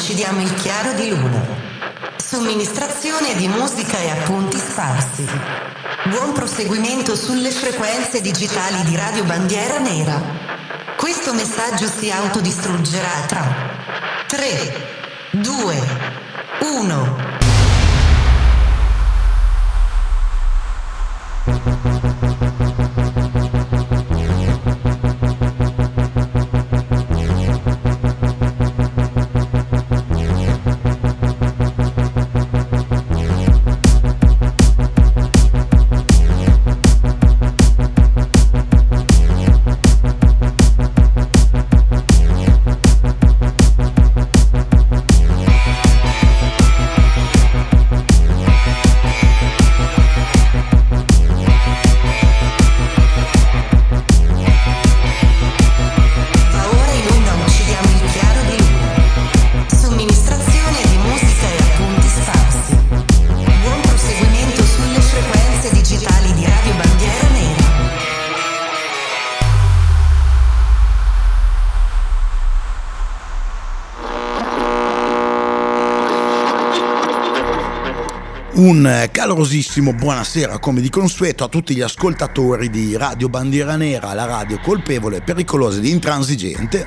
uccidiamo il chiaro di luna. Somministrazione di musica e appunti sparsi. Buon proseguimento sulle frequenze digitali di Radio Bandiera Nera. Questo messaggio si autodistruggerà tra 3, 2, 1. Un calorosissimo buonasera come di consueto a tutti gli ascoltatori di Radio Bandiera Nera, la radio colpevole, pericolosa ed intransigente.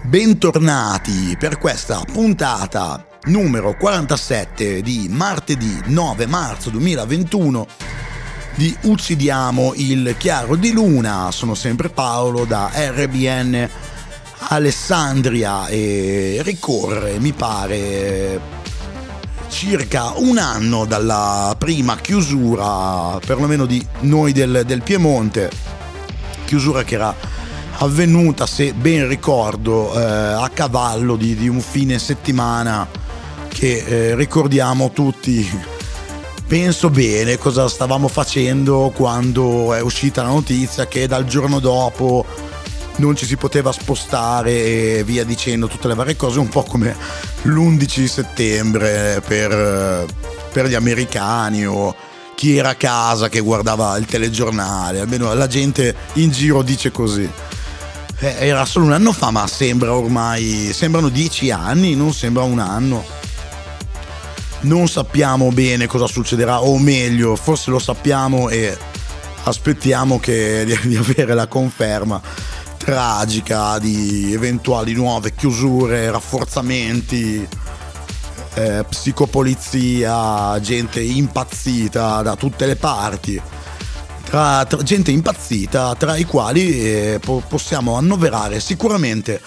Bentornati per questa puntata numero 47 di martedì 9 marzo 2021 di Uccidiamo il chiaro di luna. Sono sempre Paolo da RBN Alessandria e ricorre, mi pare circa un anno dalla prima chiusura, perlomeno di noi del, del Piemonte, chiusura che era avvenuta, se ben ricordo, eh, a cavallo di, di, un fine settimana che eh, ricordiamo tutti. Penso bene cosa stavamo facendo quando è uscita la notizia che dal giorno dopo non ci si poteva spostare e via dicendo tutte le varie cose, un po' come l'11 settembre per, per gli americani o chi era a casa che guardava il telegiornale, almeno la gente in giro dice così. Eh, era solo un anno fa, ma sembra ormai, sembrano dieci anni, non sembra un anno. Non sappiamo bene cosa succederà, o meglio, forse lo sappiamo e aspettiamo che, di, di avere la conferma tragica di eventuali nuove chiusure, rafforzamenti, eh, psicopolizia, gente impazzita da tutte le parti. Tra, tra gente impazzita, tra i quali eh, po- possiamo annoverare sicuramente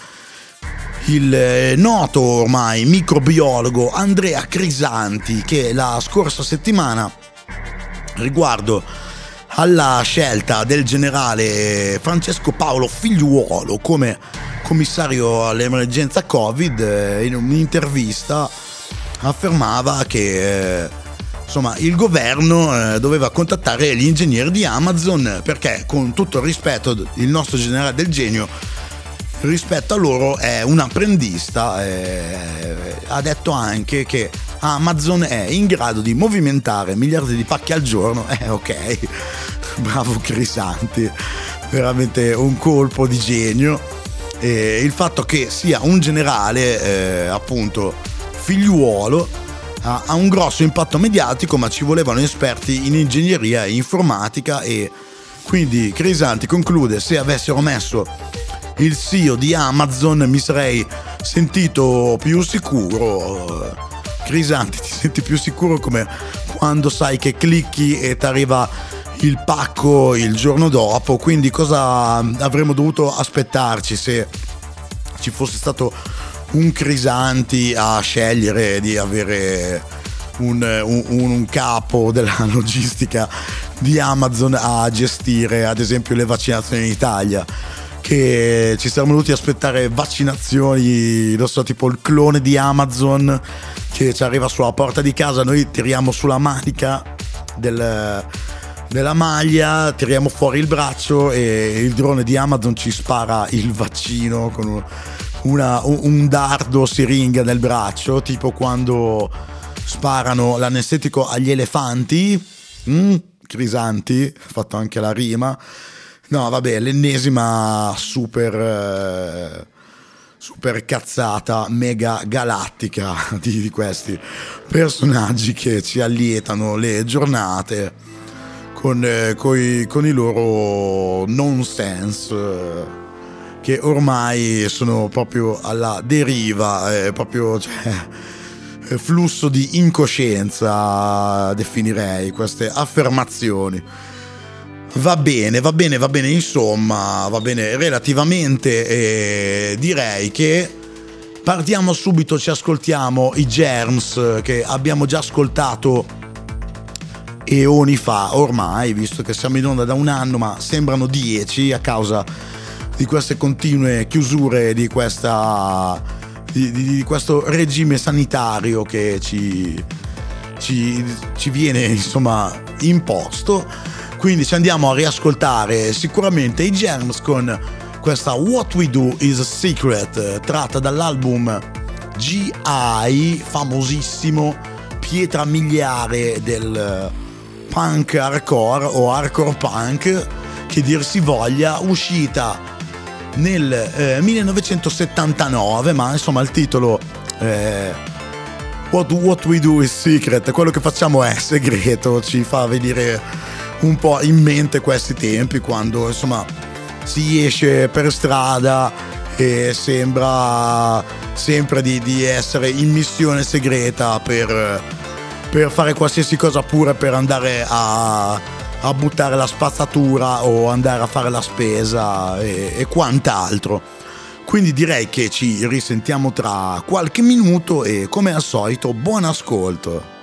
il eh, noto ormai microbiologo Andrea Crisanti che la scorsa settimana riguardo alla scelta del generale Francesco Paolo Figliuolo come commissario all'emergenza Covid, eh, in un'intervista affermava che eh, insomma, il governo eh, doveva contattare gli ingegneri di Amazon perché con tutto il rispetto il nostro generale del genio rispetto a loro è un apprendista ha detto anche che Amazon è in grado di movimentare miliardi di pacchi al giorno. Eh ok. Bravo Crisanti, veramente un colpo di genio. E il fatto che sia un generale, eh, appunto, figliuolo, ha un grosso impatto mediatico, ma ci volevano esperti in ingegneria e informatica e quindi Crisanti conclude se avessero messo il CEO di Amazon mi sarei sentito più sicuro. Crisanti, ti senti più sicuro come quando sai che clicchi e ti arriva il pacco il giorno dopo, quindi cosa avremmo dovuto aspettarci se ci fosse stato un Crisanti a scegliere di avere un, un, un, capo della logistica di Amazon a gestire ad esempio le vaccinazioni in Italia che ci saremmo dovuti aspettare vaccinazioni non so tipo il clone di Amazon che ci arriva sulla porta di casa noi tiriamo sulla manica del della maglia, tiriamo fuori il braccio e il drone di Amazon ci spara il vaccino con una, un dardo siringa nel braccio, tipo quando sparano l'anestetico agli elefanti. Mm, crisanti, fatto anche la rima. No, vabbè, l'ennesima super... Eh, super cazzata mega galattica di, di questi personaggi che ci allietano le giornate con, eh, coi, con i loro nonsense eh, che ormai sono proprio alla deriva, eh, proprio cioè, flusso di incoscienza definirei queste affermazioni. Va bene, va bene, va bene, insomma, va bene relativamente e direi che partiamo subito, ci ascoltiamo i Germs che abbiamo già ascoltato eoni fa ormai, visto che siamo in onda da un anno, ma sembrano dieci a causa di queste continue chiusure di, questa, di, di, di questo regime sanitario che ci, ci, ci viene insomma imposto quindi ci andiamo a riascoltare sicuramente i Germs con questa What We Do Is a Secret tratta dall'album GI, famosissimo, pietra miliare del punk hardcore o hardcore punk, che dir si voglia, uscita nel eh, 1979, ma insomma il titolo... Eh, What, what, we do is secret, quello che facciamo è segreto, ci fa venire un po' in mente questi tempi quando insomma si esce per strada e sembra sempre di, di essere in missione segreta per, per, fare qualsiasi cosa pure per andare a, a, buttare la spazzatura o andare a fare la spesa e, e quant'altro. Quindi direi che ci risentiamo tra qualche minuto e come al solito buon ascolto.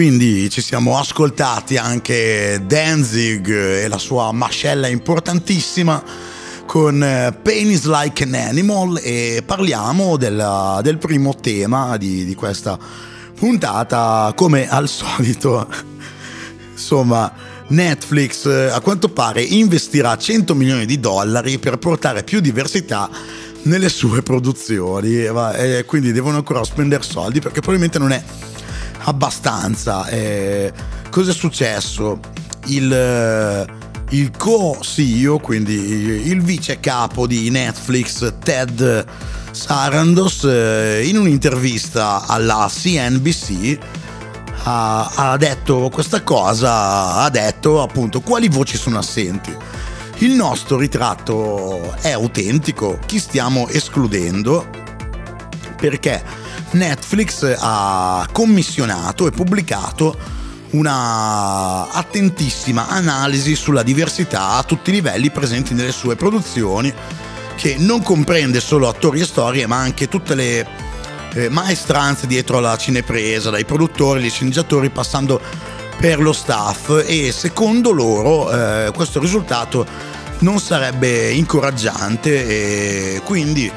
Quindi ci siamo ascoltati anche Danzig e la sua mascella importantissima con eh, Pain is like an animal e parliamo del, del primo tema di, di questa puntata come al solito. Insomma Netflix eh, a quanto pare investirà 100 milioni di dollari per portare più diversità nelle sue produzioni. E quindi devono ancora spendere soldi perché probabilmente non è abbastanza. Eh, cosa è successo? Il, eh, il co-CEO, quindi il vice capo di Netflix, Ted Sarandos, eh, in un'intervista alla CNBC ha, ha detto questa cosa, ha detto appunto quali voci sono assenti. Il nostro ritratto è autentico, chi stiamo escludendo? Perché Netflix ha commissionato e pubblicato una attentissima analisi sulla diversità a tutti i livelli presenti nelle sue produzioni, che non comprende solo attori e storie, ma anche tutte le eh, maestranze dietro alla cinepresa, dai produttori, agli sceneggiatori, passando per lo staff. E secondo loro eh, questo risultato non sarebbe incoraggiante e quindi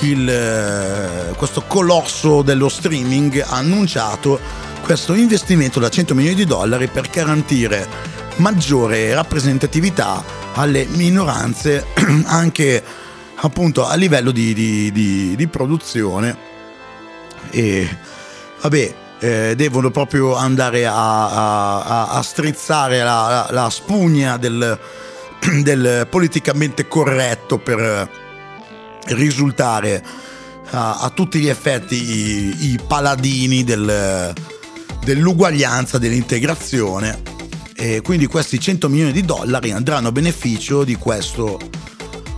il, eh, questo colosso dello streaming ha annunciato questo investimento da 100 milioni di dollari per garantire maggiore rappresentatività alle minoranze anche appunto a livello di, di, di, di produzione. E vabbè eh, devono proprio andare a, a, a strizzare la, la, la spugna del, del politicamente corretto per risultare a, a tutti gli effetti i, i paladini del, dell'uguaglianza, dell'integrazione. E quindi questi 100 milioni di dollari andranno a beneficio di questo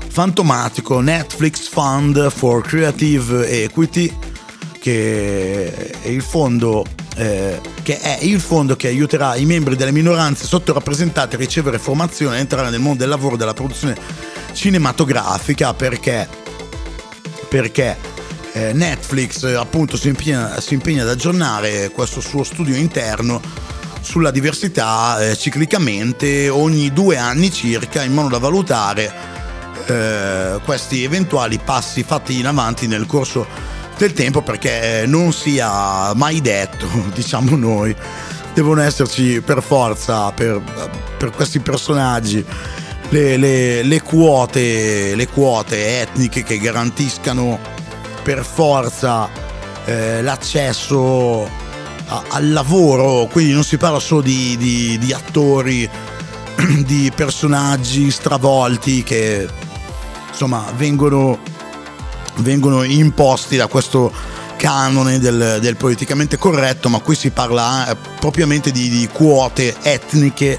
fantomatico Netflix Fund for Creative Equity che è il fondo eh, che è il fondo che aiuterà i membri delle minoranze sottorappresentate a ricevere formazione e entrare nel mondo del lavoro della produzione cinematografica perché perché eh, Netflix appunto si impegna, si impegna, ad aggiornare questo suo studio interno sulla diversità eh, ciclicamente ogni due anni circa in modo da valutare eh, questi eventuali passi fatti in avanti nel corso del tempo perché non sia mai detto, diciamo noi, devono esserci per forza per, per questi personaggi le, le, le, quote, le quote etniche che garantiscano per forza eh, l'accesso a, al lavoro, quindi non si parla solo di, di, di attori, di personaggi stravolti che insomma vengono, vengono imposti da questo canone del, del, politicamente corretto, ma qui si parla eh, propriamente di, di quote etniche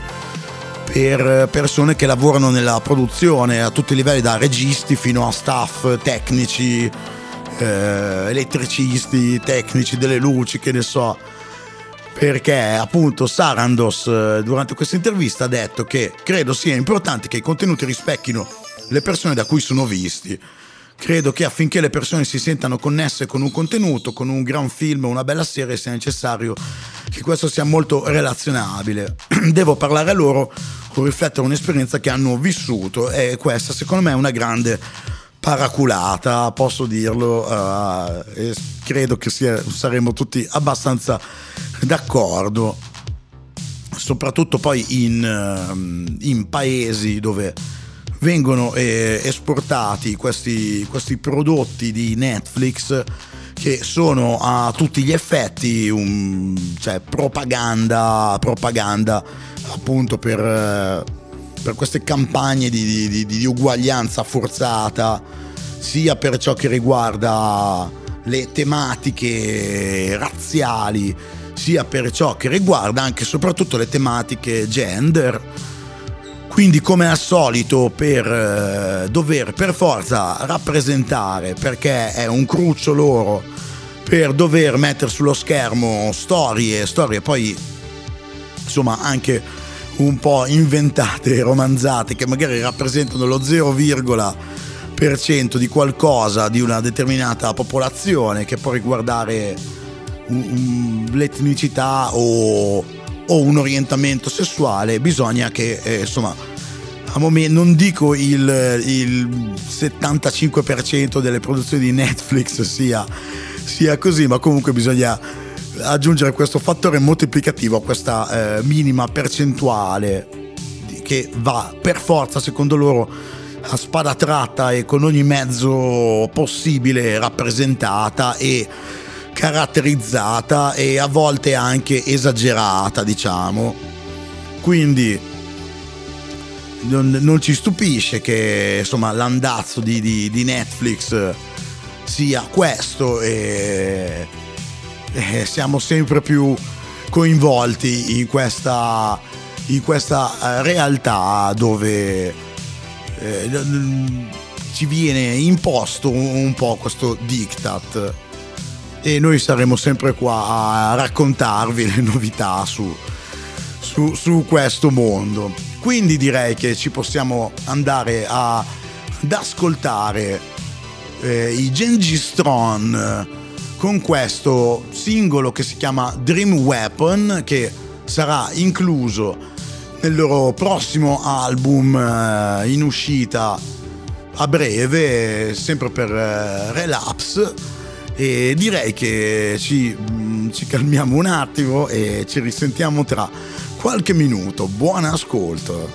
per persone che lavorano nella produzione a tutti i livelli, da registi fino a staff tecnici, eh, elettricisti, tecnici delle luci, che ne so. Perché appunto Sarandos eh, durante questa intervista ha detto che credo sia importante che i contenuti rispecchino le persone da cui sono visti. Credo che affinché le persone si sentano connesse con un contenuto, con un gran film una bella serie, sia necessario che questo sia molto relazionabile. Devo parlare a loro o riflettere un'esperienza che hanno vissuto e questa secondo me è una grande paraculata, posso dirlo, uh, e credo che sia, saremo tutti abbastanza d'accordo, soprattutto poi in, uh, in paesi dove vengono eh, esportati questi, questi prodotti di Netflix che sono a tutti gli effetti un, cioè, propaganda, propaganda appunto per, eh, per queste campagne di, di, di, uguaglianza forzata, sia per ciò che riguarda le tematiche razziali, sia per ciò che riguarda anche e soprattutto le tematiche gender. Quindi come al solito per eh, dover per forza rappresentare, perché è un cruccio loro, per dover mettere sullo schermo storie, storie poi insomma anche un po' inventate, romanzate, che magari rappresentano lo 0,% di qualcosa di una determinata popolazione che può riguardare l'etnicità o, o, un orientamento sessuale, bisogna che eh, insomma a momento, non dico il, il 75% delle produzioni di Netflix sia, sia così, ma comunque bisogna aggiungere questo fattore moltiplicativo a questa eh, minima percentuale che va per forza, secondo loro, a spada tratta e con ogni mezzo possibile rappresentata e caratterizzata e a volte anche esagerata, diciamo. Quindi non, non ci stupisce che insomma, l'andazzo di, di, di Netflix sia questo e, e, siamo sempre più coinvolti in questa, in questa eh, realtà dove eh, ci viene imposto un, un po' questo diktat e noi saremo sempre qua a raccontarvi le novità su, su, su questo mondo. Quindi direi che ci possiamo andare a, ad ascoltare eh, i Gengis Tron con questo singolo che si chiama Dream Weapon che sarà incluso nel loro prossimo album eh, in uscita a breve, sempre per eh, Relapse. E direi che ci, mm, ci calmiamo un attimo e ci risentiamo tra qualche minuto. Buon ascolto.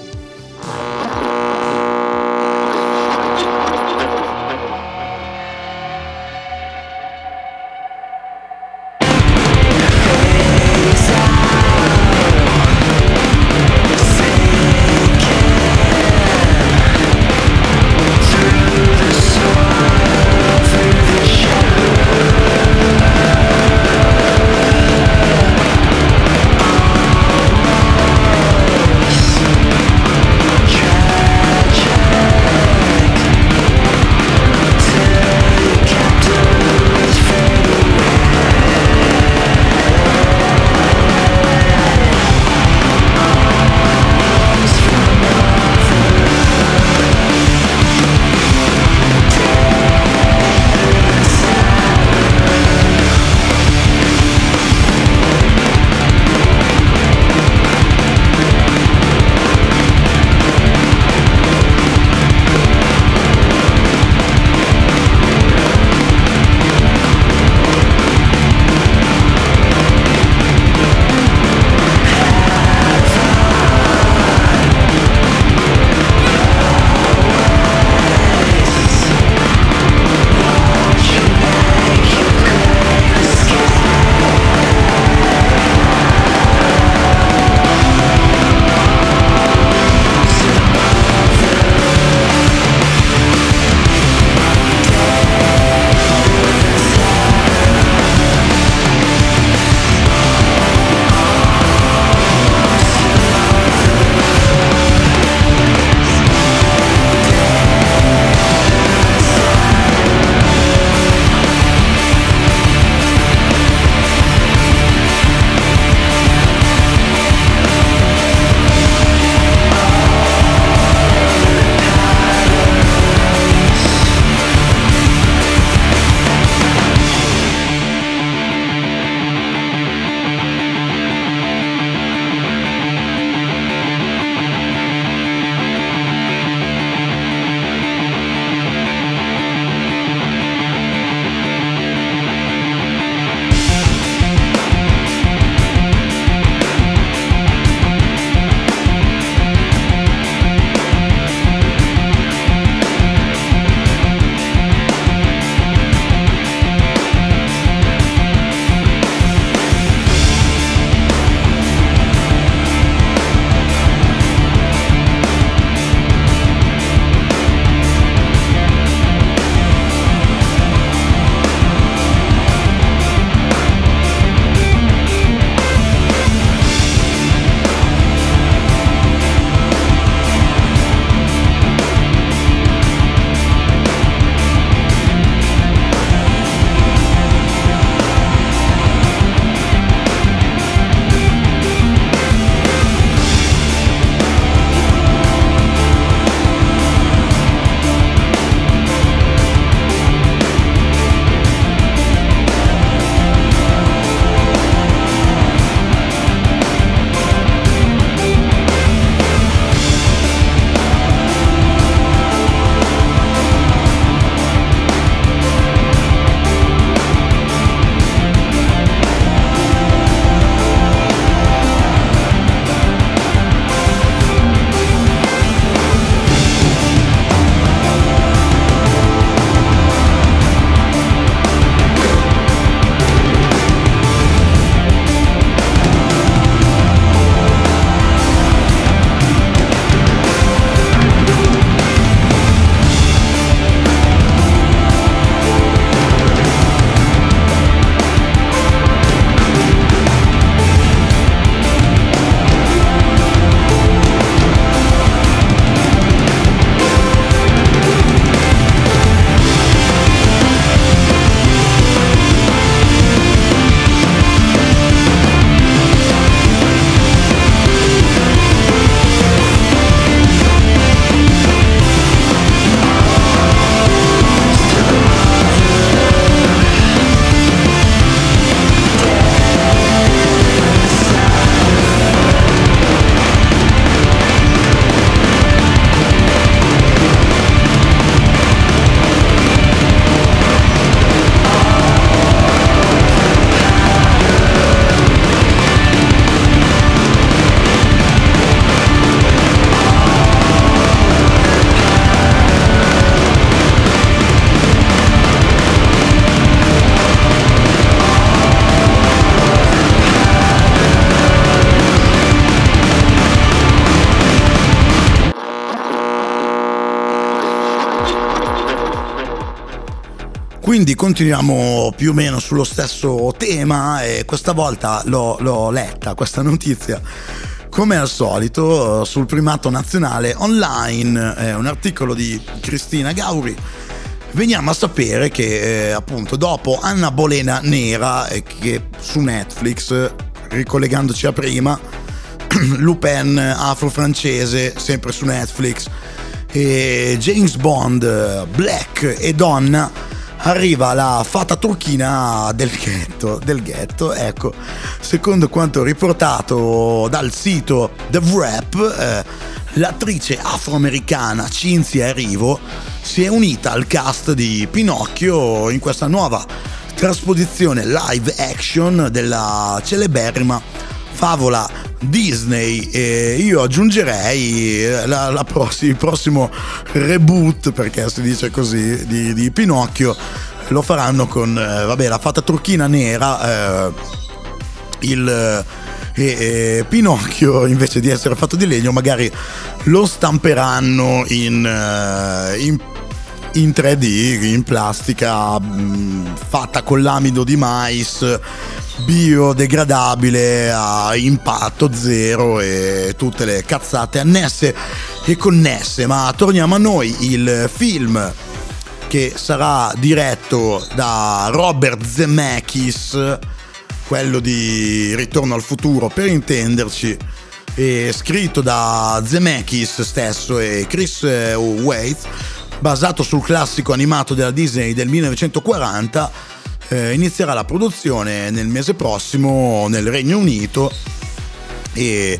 Quindi continuiamo più o meno sullo stesso tema e questa volta l'ho, l'ho letta questa notizia come al solito sul primato nazionale online, è un articolo di Cristina Gauri. Veniamo a sapere che eh, appunto dopo Anna Bolena Nera, eh, che su Netflix, ricollegandoci a prima, Lupin afro-francese, sempre su Netflix, e James Bond, Black e Donna, arriva la fata turchina del ghetto, del ghetto, ecco, secondo quanto riportato dal sito The Wrap, eh, l'attrice afroamericana Cinzia Erivo si è unita al cast di Pinocchio in questa nuova trasposizione live action della celeberrima favola Disney e io aggiungerei eh, la, la prossima, il prossimo reboot perché si dice così di, di Pinocchio. Lo faranno con eh, vabbè la fata turchina nera eh, il eh, e, Pinocchio invece di essere fatto di legno magari lo stamperanno in, uh, in, in 3D in plastica mh, mm, fatta con l'amido di mais biodegradabile a impatto zero e tutte le cazzate annesse e connesse. Ma torniamo a noi, il film che sarà diretto da Robert Zemeckis, quello di Ritorno al futuro per intenderci, e scritto da Zemeckis stesso e Chris Waits, basato sul classico animato della Disney del 1940 eh, inizierà la produzione nel mese prossimo nel Regno Unito e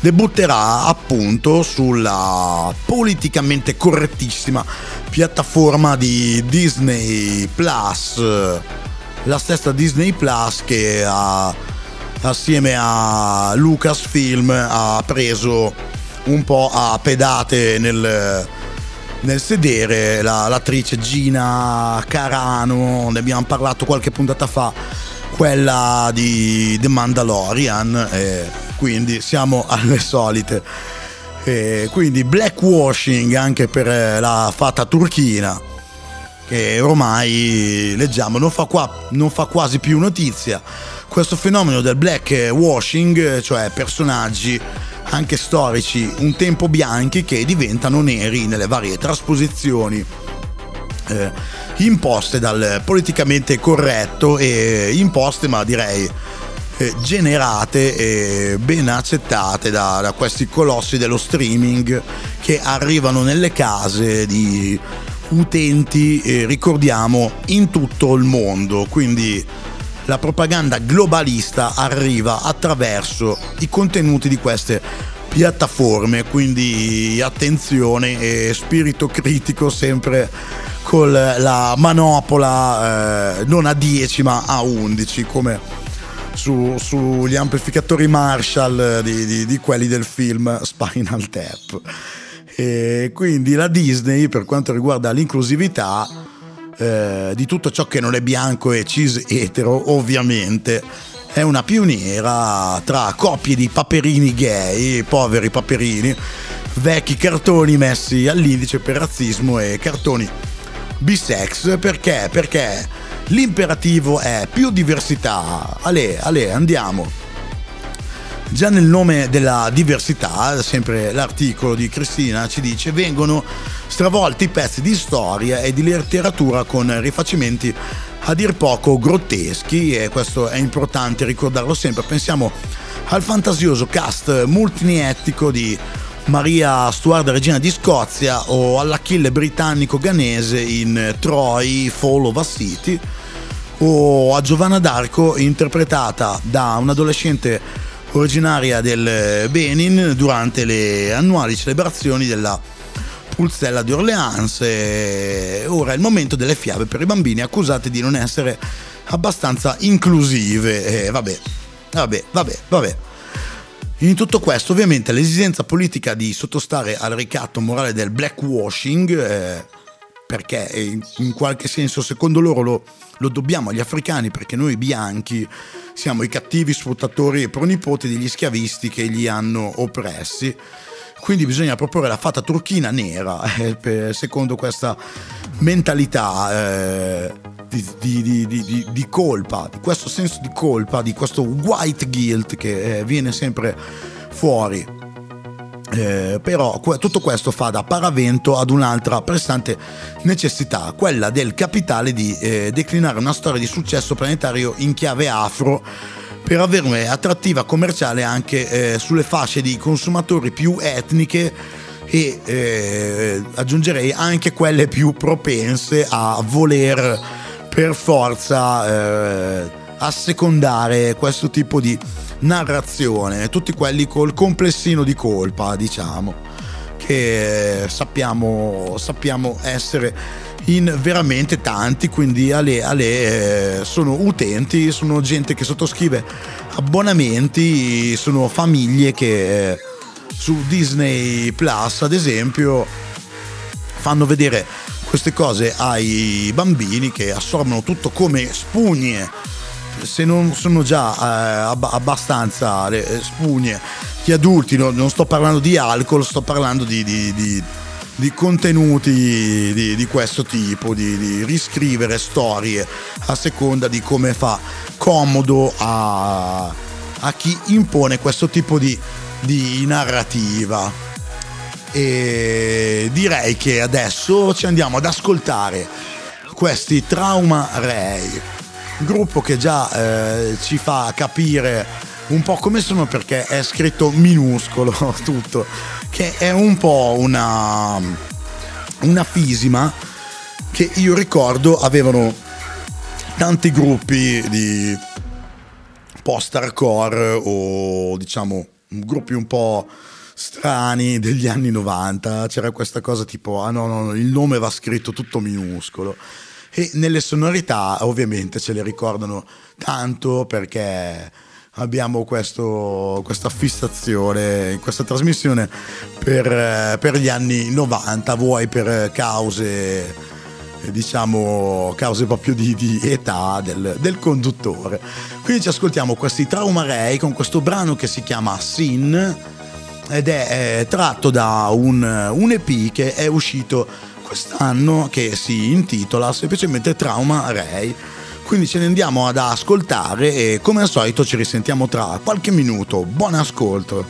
debutterà appunto sulla politicamente correttissima piattaforma di Disney Plus, la stessa Disney Plus che ha, assieme a Lucasfilm ha preso un po' a pedate nel, nel sedere la, l'attrice Gina Carano, ne abbiamo parlato qualche puntata fa, quella di The Mandalorian, e quindi siamo alle solite. E quindi blackwashing anche per eh, la fata turchina, che ormai leggiamo non fa, qua, non fa quasi più notizia. Questo fenomeno del blackwashing, cioè personaggi anche storici un tempo bianchi che diventano neri nelle varie trasposizioni eh, imposte dal politicamente corretto e imposte ma direi eh, generate e ben accettate da, da questi colossi dello streaming che arrivano nelle case di utenti, eh, ricordiamo, in tutto il mondo. Quindi la propaganda globalista arriva attraverso i contenuti di queste piattaforme, quindi attenzione e spirito critico sempre con la manopola eh, non a 10 ma a 11 come su, sugli amplificatori Marshall di, di, di, quelli del film Spinal Tap. E quindi la Disney per quanto riguarda l'inclusività eh, di tutto ciò che non è bianco e cis etero, ovviamente è una pioniera tra coppie di paperini gay, poveri paperini, vecchi cartoni messi all'indice per razzismo e cartoni bisex perché? Perché l'imperativo è più diversità. Ale, ale, andiamo. Già nel nome della diversità, sempre l'articolo di Cristina ci dice, vengono stravolti pezzi di storia e di letteratura con rifacimenti a dir poco grotteschi e questo è importante ricordarlo sempre. Pensiamo al fantasioso cast multietnico di Maria Stuarda Regina di Scozia o all'Achille britannico-ganese in Troy Fall of a City o a Giovanna d'Arco interpretata da un'adolescente originaria del Benin durante le annuali celebrazioni della Pulzella di Orleans. E ora è il momento delle fiabe per i bambini accusati di non essere abbastanza inclusive. E vabbè, vabbè, vabbè, vabbè. In tutto questo, ovviamente, l'esigenza politica di sottostare al ricatto morale del blackwashing, eh, perché in, in, qualche senso, secondo loro, lo, lo dobbiamo agli africani, perché noi bianchi siamo i cattivi sfruttatori e pronipoti degli schiavisti che li hanno oppressi. Quindi bisogna proporre la fata turchina nera, eh, secondo questa mentalità eh, di, di, di, di, colpa, di questo senso di colpa, di questo white guilt che eh, viene sempre fuori. Eh, però tutto questo fa da paravento ad un'altra pressante necessità, quella del capitale di eh, declinare una storia di successo planetario in chiave afro per avere un'attrattiva commerciale anche eh, sulle fasce di consumatori più etniche e eh, aggiungerei anche quelle più propense a voler per forza eh, assecondare questo tipo di narrazione, tutti quelli col complessino di colpa, diciamo, che sappiamo, sappiamo essere in veramente tanti, quindi alle, alle, eh, sono utenti, sono gente che sottoscrive abbonamenti, sono famiglie che eh, su Disney Plus ad esempio fanno vedere queste cose ai bambini che assorbono tutto come spugne se non sono già eh, abbastanza le eh, spugne gli adulti, no, non sto parlando di alcol, sto parlando di, di, di, di contenuti di, questo tipo, di, riscrivere storie a seconda di come fa comodo a, a chi impone questo tipo di, narrativa. E direi che adesso ci andiamo ad ascoltare questi Trauma Ray gruppo che già eh, ci fa capire un po' come sono perché è scritto minuscolo tutto, che è un po' una, una fisima che io ricordo avevano tanti gruppi di post-hardcore o diciamo gruppi un po' strani degli anni 90 c'era questa cosa tipo ah no no, il nome va scritto tutto minuscolo e nelle sonorità ovviamente ce le ricordano tanto perché abbiamo questo, questa fissazione questa trasmissione per, per, gli anni 90, vuoi per cause diciamo cause proprio di, di età del, del, conduttore. Quindi ci ascoltiamo questi Trauma Ray con questo brano che si chiama Sin ed è, è tratto da un, un EP che è uscito quest'anno che si intitola semplicemente Trauma Ray. Quindi ce ne andiamo ad ascoltare e come al solito ci risentiamo tra qualche minuto. Buon ascolto!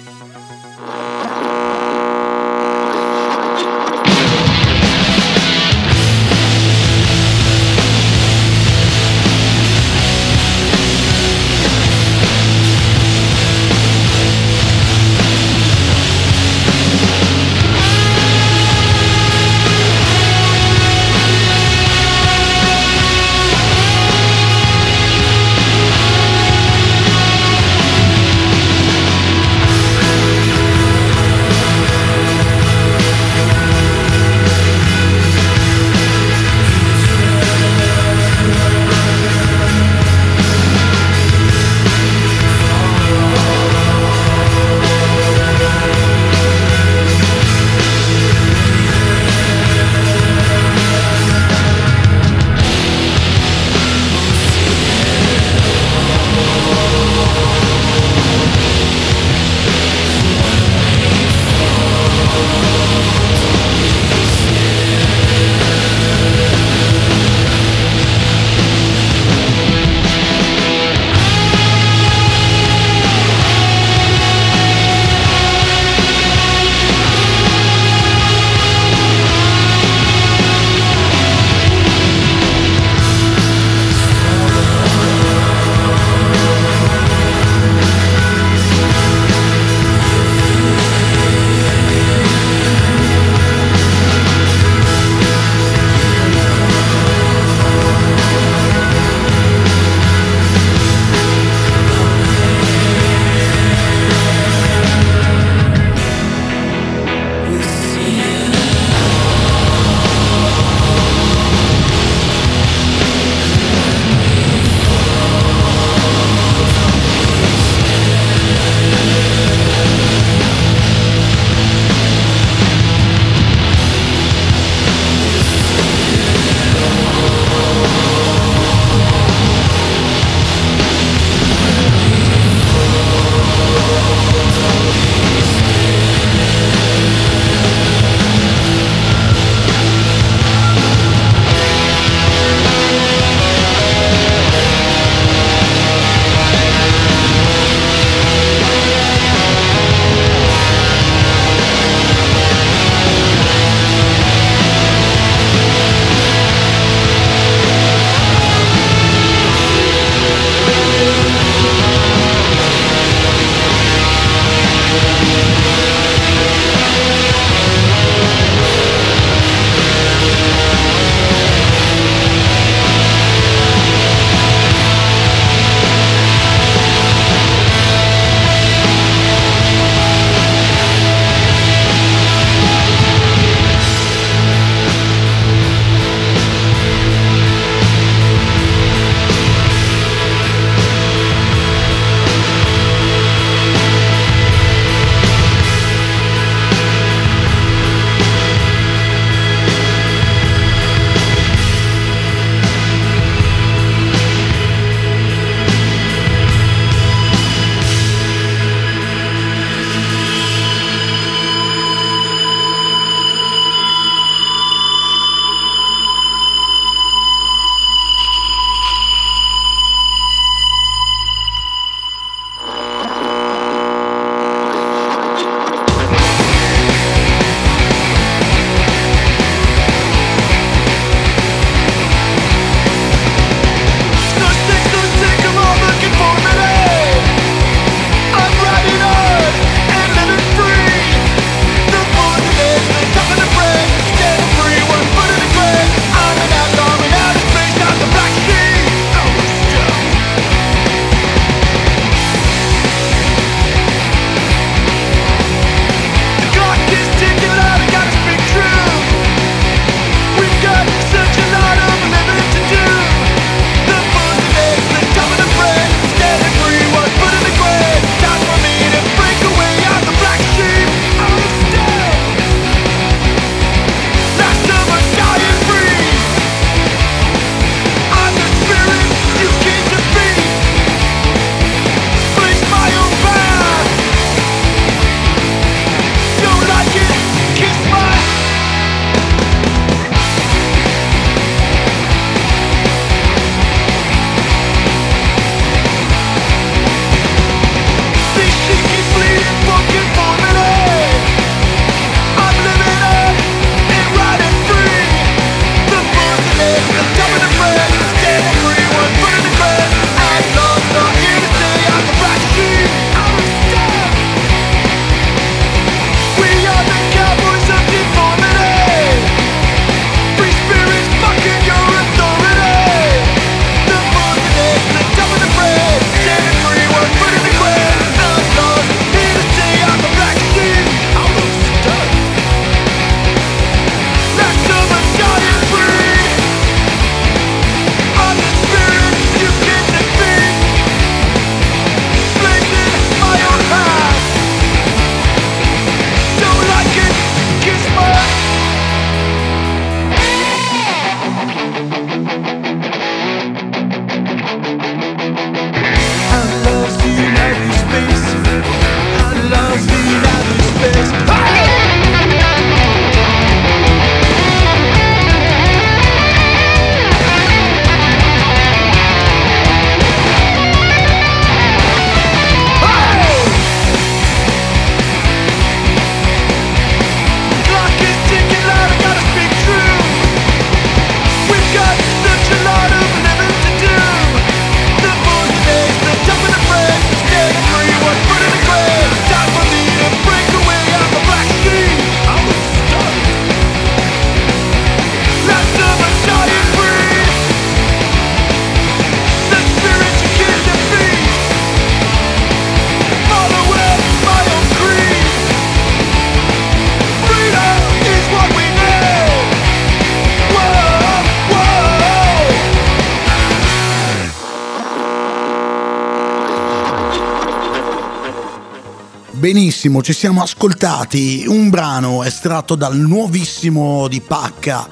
Benissimo, ci siamo ascoltati un brano estratto dal nuovissimo di Pacca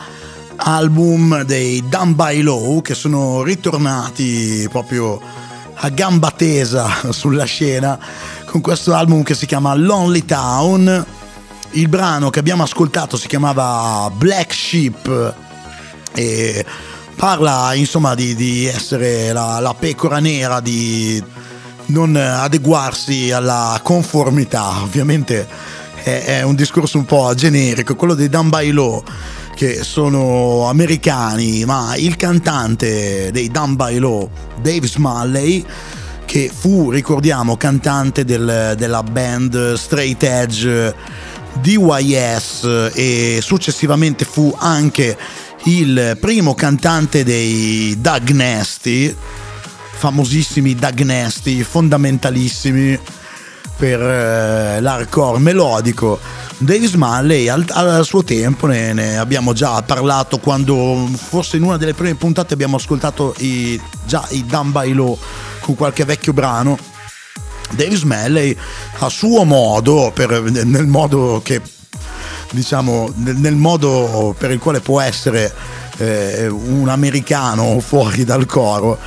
album dei Done by Low che sono ritornati proprio a gamba tesa sulla scena con questo album che si chiama Lonely Town. Il brano che abbiamo ascoltato si chiamava Black Sheep e parla insomma di, di essere la, la pecora nera, di non adeguarsi alla conformità. Ovviamente è, è un discorso un po' generico, quello dei Down by Law che sono americani, ma il cantante dei Down by Law, Dave Smalley, che fu, ricordiamo, cantante del, della band Straight Edge DYS e successivamente fu anche il primo cantante dei Doug Nasty famosissimi Doug Nasty, fondamentalissimi per eh, l'hardcore melodico. Dave Smalley al, al suo tempo ne, ne, abbiamo già parlato quando forse in una delle prime puntate abbiamo ascoltato i, già i Down by Low con qualche vecchio brano. Dave Smalley a suo modo, per, nel modo che diciamo nel modo per il quale può essere eh, un americano fuori dal coro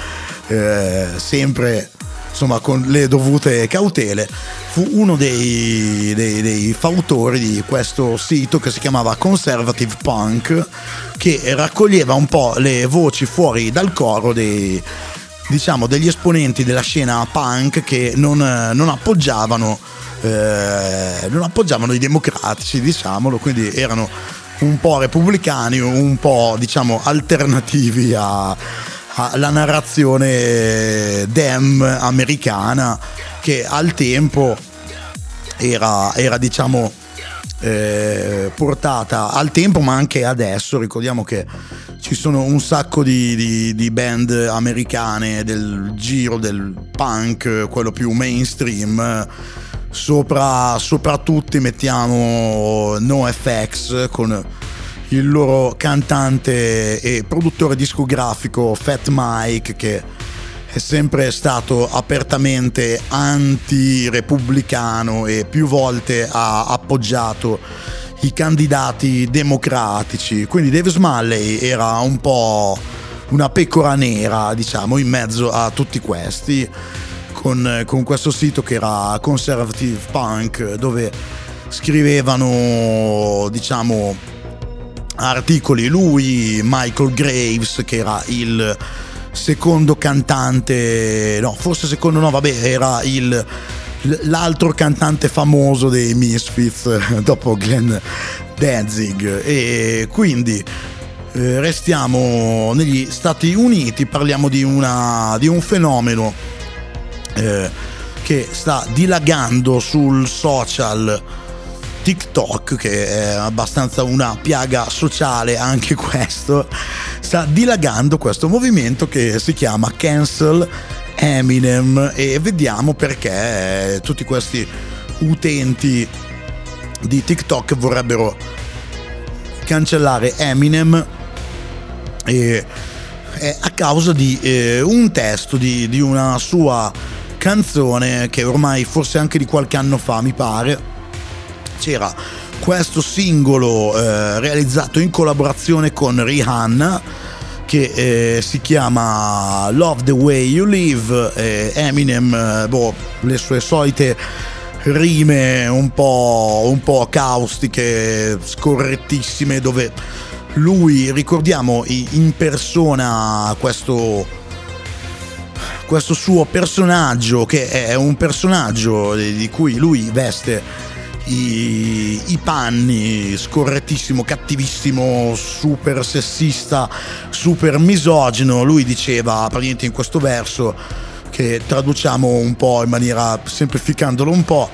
eh, sempre insomma con le dovute cautele, fu uno dei, dei, dei, fautori di questo sito che si chiamava Conservative Punk, che raccoglieva un po' le voci fuori dal coro dei, diciamo, degli esponenti della scena punk che non, non appoggiavano, eh, non appoggiavano i democratici, diciamolo, quindi erano un po' repubblicani, un po' diciamo alternativi a la narrazione dem americana che al tempo era, era diciamo eh, portata al tempo ma anche adesso. Ricordiamo che ci sono un sacco di, di, di, band americane del giro del punk quello più mainstream. Sopra, sopra tutti mettiamo NoFX con il loro cantante e produttore discografico Fat Mike che è sempre stato apertamente anti-repubblicano e più volte ha appoggiato i candidati democratici. Quindi Dave Smalley era un po' una pecora nera, diciamo, in mezzo a tutti questi, con, con questo sito che era Conservative Punk, dove scrivevano, diciamo, articoli lui, Michael Graves che era il secondo cantante, no forse secondo no vabbè era il, l'altro cantante famoso dei Misfits dopo Glenn Danzig. E quindi eh, restiamo negli Stati Uniti, parliamo di, una, di un fenomeno eh, che sta dilagando sul social TikTok, che è abbastanza una piaga sociale anche questo, sta dilagando questo movimento che si chiama Cancel Eminem. E vediamo perché tutti questi utenti di TikTok vorrebbero cancellare Eminem. E a causa di eh, un testo di, di una sua canzone che ormai forse anche di qualche anno fa mi pare c'era questo singolo eh, realizzato in collaborazione con Rihanna che eh, si chiama Love the Way You Live eh, Eminem boh, le sue solite rime un po', un po' caustiche scorrettissime dove lui ricordiamo in persona questo questo suo personaggio che è un personaggio di cui lui veste i, i, panni, scorrettissimo, cattivissimo, super sessista, super misogino. Lui diceva praticamente in questo verso che traduciamo un po' in maniera semplificandolo un po',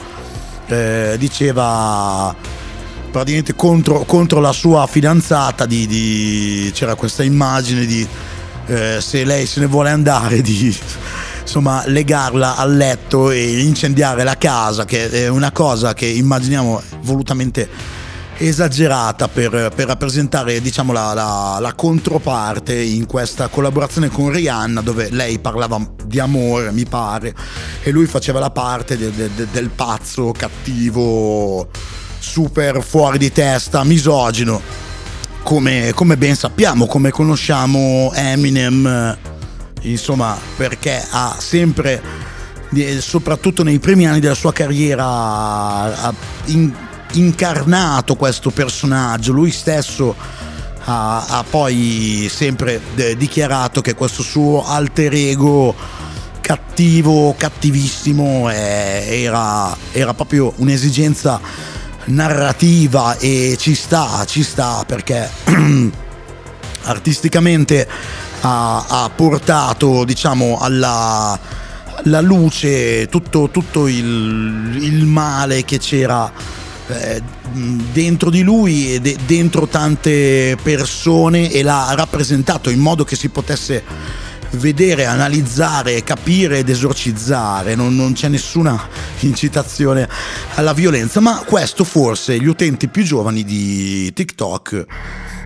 eh, diceva praticamente contro, contro, la sua fidanzata di, di, c'era questa immagine di eh, se lei se ne vuole andare di insomma legarla al letto e incendiare la casa, che è una cosa che immaginiamo volutamente esagerata per, per rappresentare diciamo, la, la, la, controparte in questa collaborazione con Rihanna dove lei parlava di amore mi pare e lui faceva la parte de, de, de, del pazzo cattivo super fuori di testa misogino. Come, come ben sappiamo come conosciamo Eminem insomma perché ha sempre soprattutto nei primi anni della sua carriera incarnato questo personaggio, lui stesso ha, ha poi sempre de- dichiarato che questo suo alter ego cattivo, cattivissimo eh, era, era proprio un'esigenza narrativa e ci sta, ci sta perché artisticamente ha, ha, portato diciamo alla, alla luce tutto, tutto il, il male che c'era eh, dentro di lui e de- dentro tante persone e l'ha rappresentato in modo che si potesse vedere, analizzare, capire ed esorcizzare, non, non, c'è nessuna incitazione alla violenza, ma questo forse gli utenti più giovani di TikTok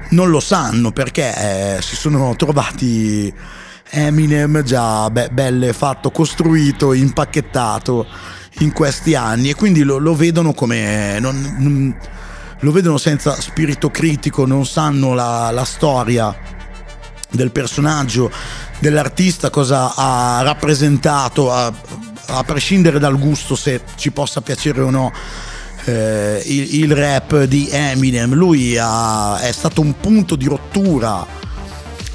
non lo sanno perché eh, si sono trovati Eminem già be- belle fatto, costruito, impacchettato in questi anni e quindi lo, lo vedono come... Non, non, lo vedono senza spirito critico, non sanno la, la storia del personaggio, dell'artista, cosa ha rappresentato, a, a, prescindere dal gusto se ci possa piacere o no. Eh, il, il, rap di Eminem, lui ha, è stato un punto di rottura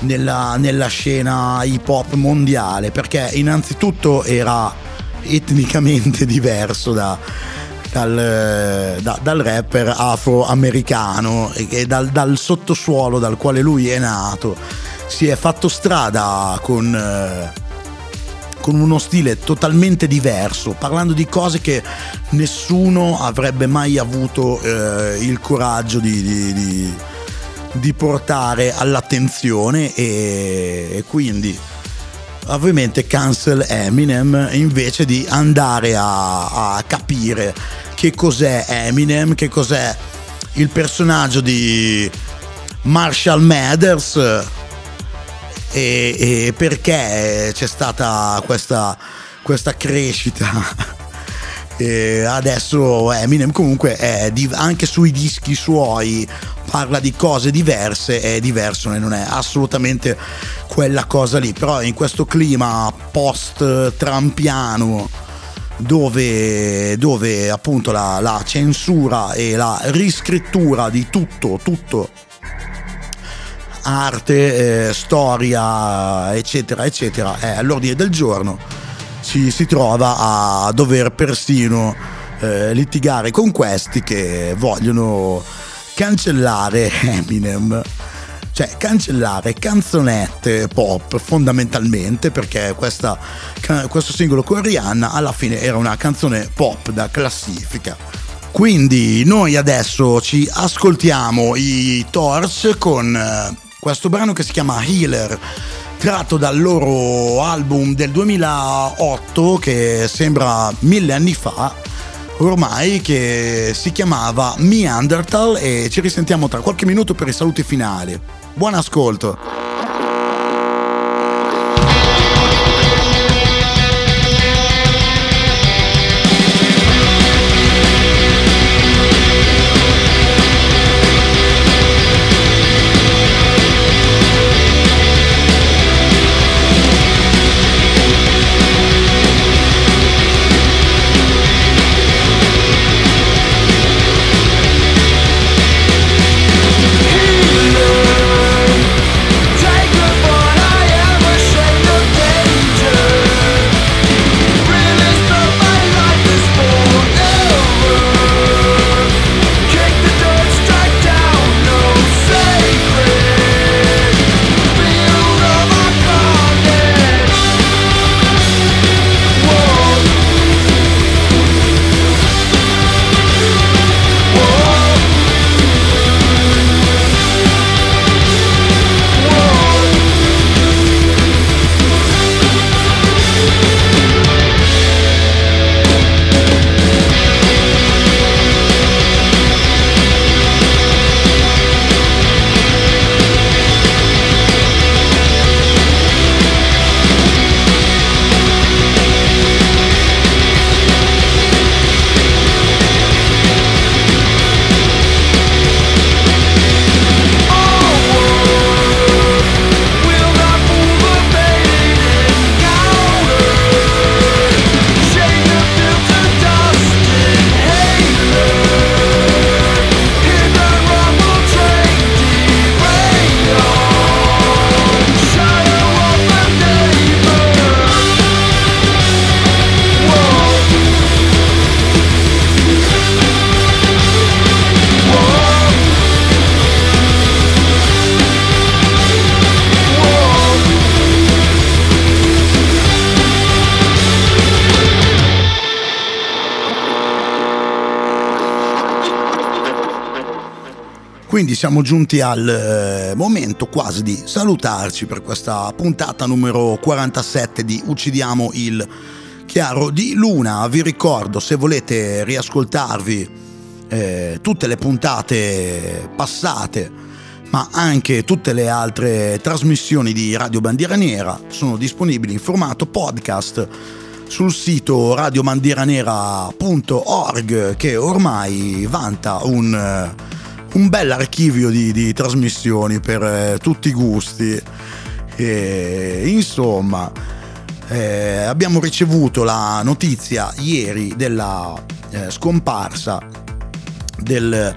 nella, nella scena hip hop mondiale perché innanzitutto era etnicamente diverso da, dal, da, dal, rapper afroamericano e dal, dal, sottosuolo dal quale lui è nato. Si è fatto strada con, eh, con uno stile totalmente diverso, parlando di cose che nessuno avrebbe mai avuto eh, il coraggio di, di, di, di portare all'attenzione e, e quindi ovviamente cancel Eminem invece di andare a, a capire che cos'è Eminem, che cos'è il personaggio di Marshall Mathers e, e perché c'è stata questa, questa crescita. E adesso Eminem comunque è anche sui dischi suoi parla di cose diverse, è diverso non è assolutamente quella cosa lì, però in questo clima post-trampiano dove, dove appunto la, la, censura e la riscrittura di tutto, tutto arte, eh, storia, eccetera, eccetera, è all'ordine del giorno, ci si trova a dover persino eh, litigare con questi che vogliono cancellare Eminem cioè cancellare canzonette pop fondamentalmente perché questa, questo singolo con Rihanna alla fine era una canzone pop da classifica. Quindi noi adesso ci ascoltiamo i Torch con eh, questo brano che si chiama Healer tratto dal loro album del 2008 che sembra mille anni fa ormai che si chiamava Meanderthal e ci risentiamo tra qualche minuto per i saluti finali. Buon ascolto! Siamo giunti al eh, momento quasi di salutarci per questa puntata numero 47 di Uccidiamo il Chiaro di Luna. Vi ricordo se volete riascoltarvi eh, tutte le puntate passate, ma anche tutte le altre trasmissioni di Radio Bandiera Nera sono disponibili in formato podcast sul sito radiobandieranera.org che ormai vanta un un bel archivio di, di trasmissioni per eh, tutti i gusti. E, insomma, eh, abbiamo ricevuto la notizia ieri della eh, scomparsa del,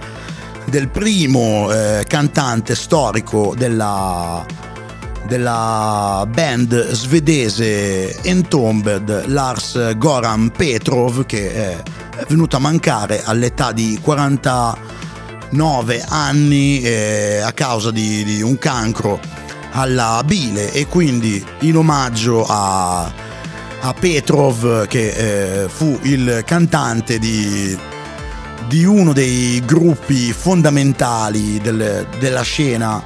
del primo eh, cantante storico della, della band svedese Entombed, Lars Goran Petrov, che è venuto a mancare all'età di 40 9 anni eh, a causa di, di, un cancro alla bile e quindi in omaggio a, a Petrov che eh, fu il cantante di, di, uno dei gruppi fondamentali del, della scena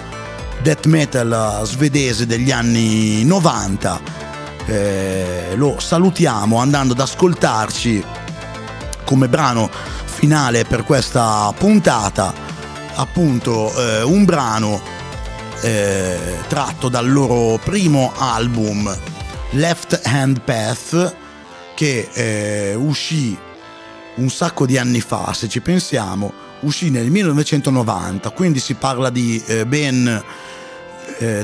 death metal svedese degli anni 90 eh, lo salutiamo andando ad ascoltarci come brano finale per questa puntata, appunto eh, un brano eh, tratto dal loro primo album Left Hand Path che eh, uscì un sacco di anni fa, se ci pensiamo, uscì nel 1990, quindi si parla di eh, ben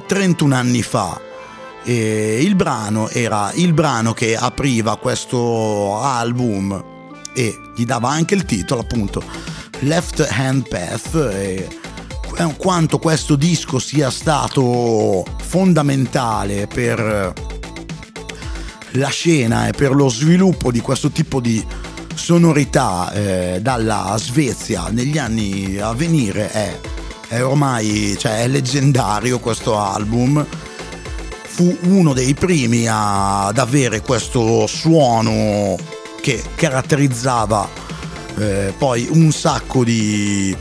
31 eh, anni fa. E il brano era il brano che apriva questo album e gli dava anche il titolo appunto Left Hand Path e quanto questo disco sia stato fondamentale per la scena e per lo sviluppo di questo tipo di sonorità eh, dalla Svezia negli anni a venire. È, è ormai cioè, è leggendario questo album. Fu uno dei primi ad avere questo suono che caratterizzava eh, poi un sacco di,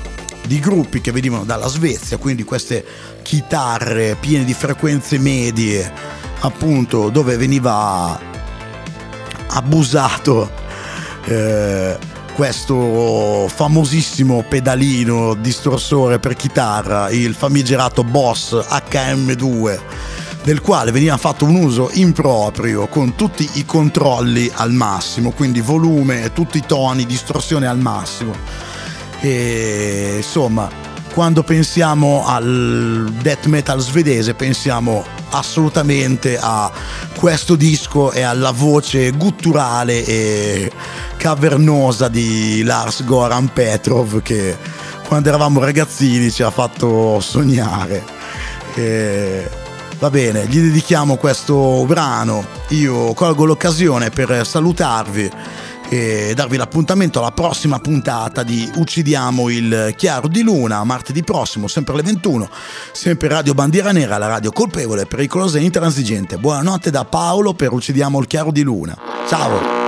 di gruppi che venivano dalla Svezia, quindi queste chitarre piene di frequenze medie, appunto dove veniva abusato eh, questo famosissimo pedalino distorsore per chitarra, il famigerato Boss HM2 del quale veniva fatto un uso improprio con tutti i controlli al massimo, quindi volume, tutti i toni, distorsione al massimo. E insomma, quando pensiamo al death metal svedese pensiamo assolutamente a questo disco e alla voce gutturale e cavernosa di Lars Goran Petrov che quando eravamo ragazzini ci ha fatto sognare. E Va bene, gli dedichiamo questo brano. Io colgo l'occasione per salutarvi e darvi l'appuntamento alla prossima puntata di Uccidiamo il Chiaro di Luna, martedì prossimo, sempre alle 21, sempre Radio Bandiera Nera, la radio colpevole, pericolosa e intransigente. Buonanotte da Paolo per Uccidiamo il Chiaro di Luna. Ciao!